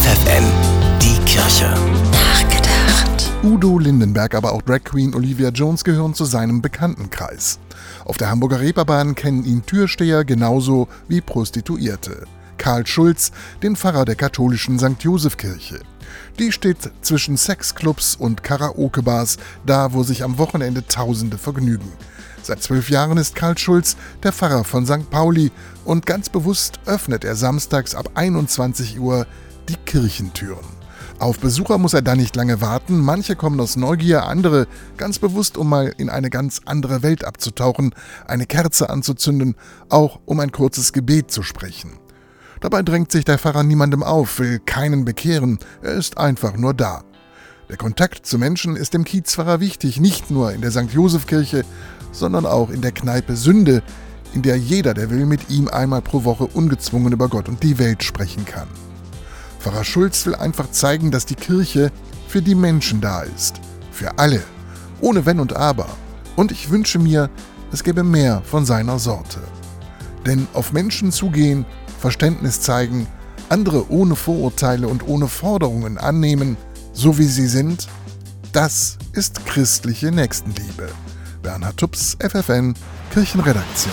FFN, die Kirche. Nachgedacht. Udo Lindenberg, aber auch Drag Queen Olivia Jones gehören zu seinem Bekanntenkreis. Auf der Hamburger Reeperbahn kennen ihn Türsteher genauso wie Prostituierte. Karl Schulz, den Pfarrer der katholischen St. Joseph Kirche. Die steht zwischen Sexclubs und Karaoke-Bars, da wo sich am Wochenende Tausende vergnügen. Seit zwölf Jahren ist Karl Schulz der Pfarrer von St. Pauli und ganz bewusst öffnet er samstags ab 21 Uhr die Kirchentüren. Auf Besucher muss er da nicht lange warten, manche kommen aus Neugier, andere ganz bewusst, um mal in eine ganz andere Welt abzutauchen, eine Kerze anzuzünden, auch um ein kurzes Gebet zu sprechen. Dabei drängt sich der Pfarrer niemandem auf, will keinen bekehren, er ist einfach nur da. Der Kontakt zu Menschen ist dem Kiezpfarrer wichtig, nicht nur in der St. Joseph-Kirche, sondern auch in der Kneipe Sünde, in der jeder, der will, mit ihm einmal pro Woche ungezwungen über Gott und die Welt sprechen kann. Pfarrer Schulz will einfach zeigen, dass die Kirche für die Menschen da ist. Für alle. Ohne Wenn und Aber. Und ich wünsche mir, es gäbe mehr von seiner Sorte. Denn auf Menschen zugehen, Verständnis zeigen, andere ohne Vorurteile und ohne Forderungen annehmen, so wie sie sind, das ist christliche Nächstenliebe. Bernhard Tups, FFN, Kirchenredaktion.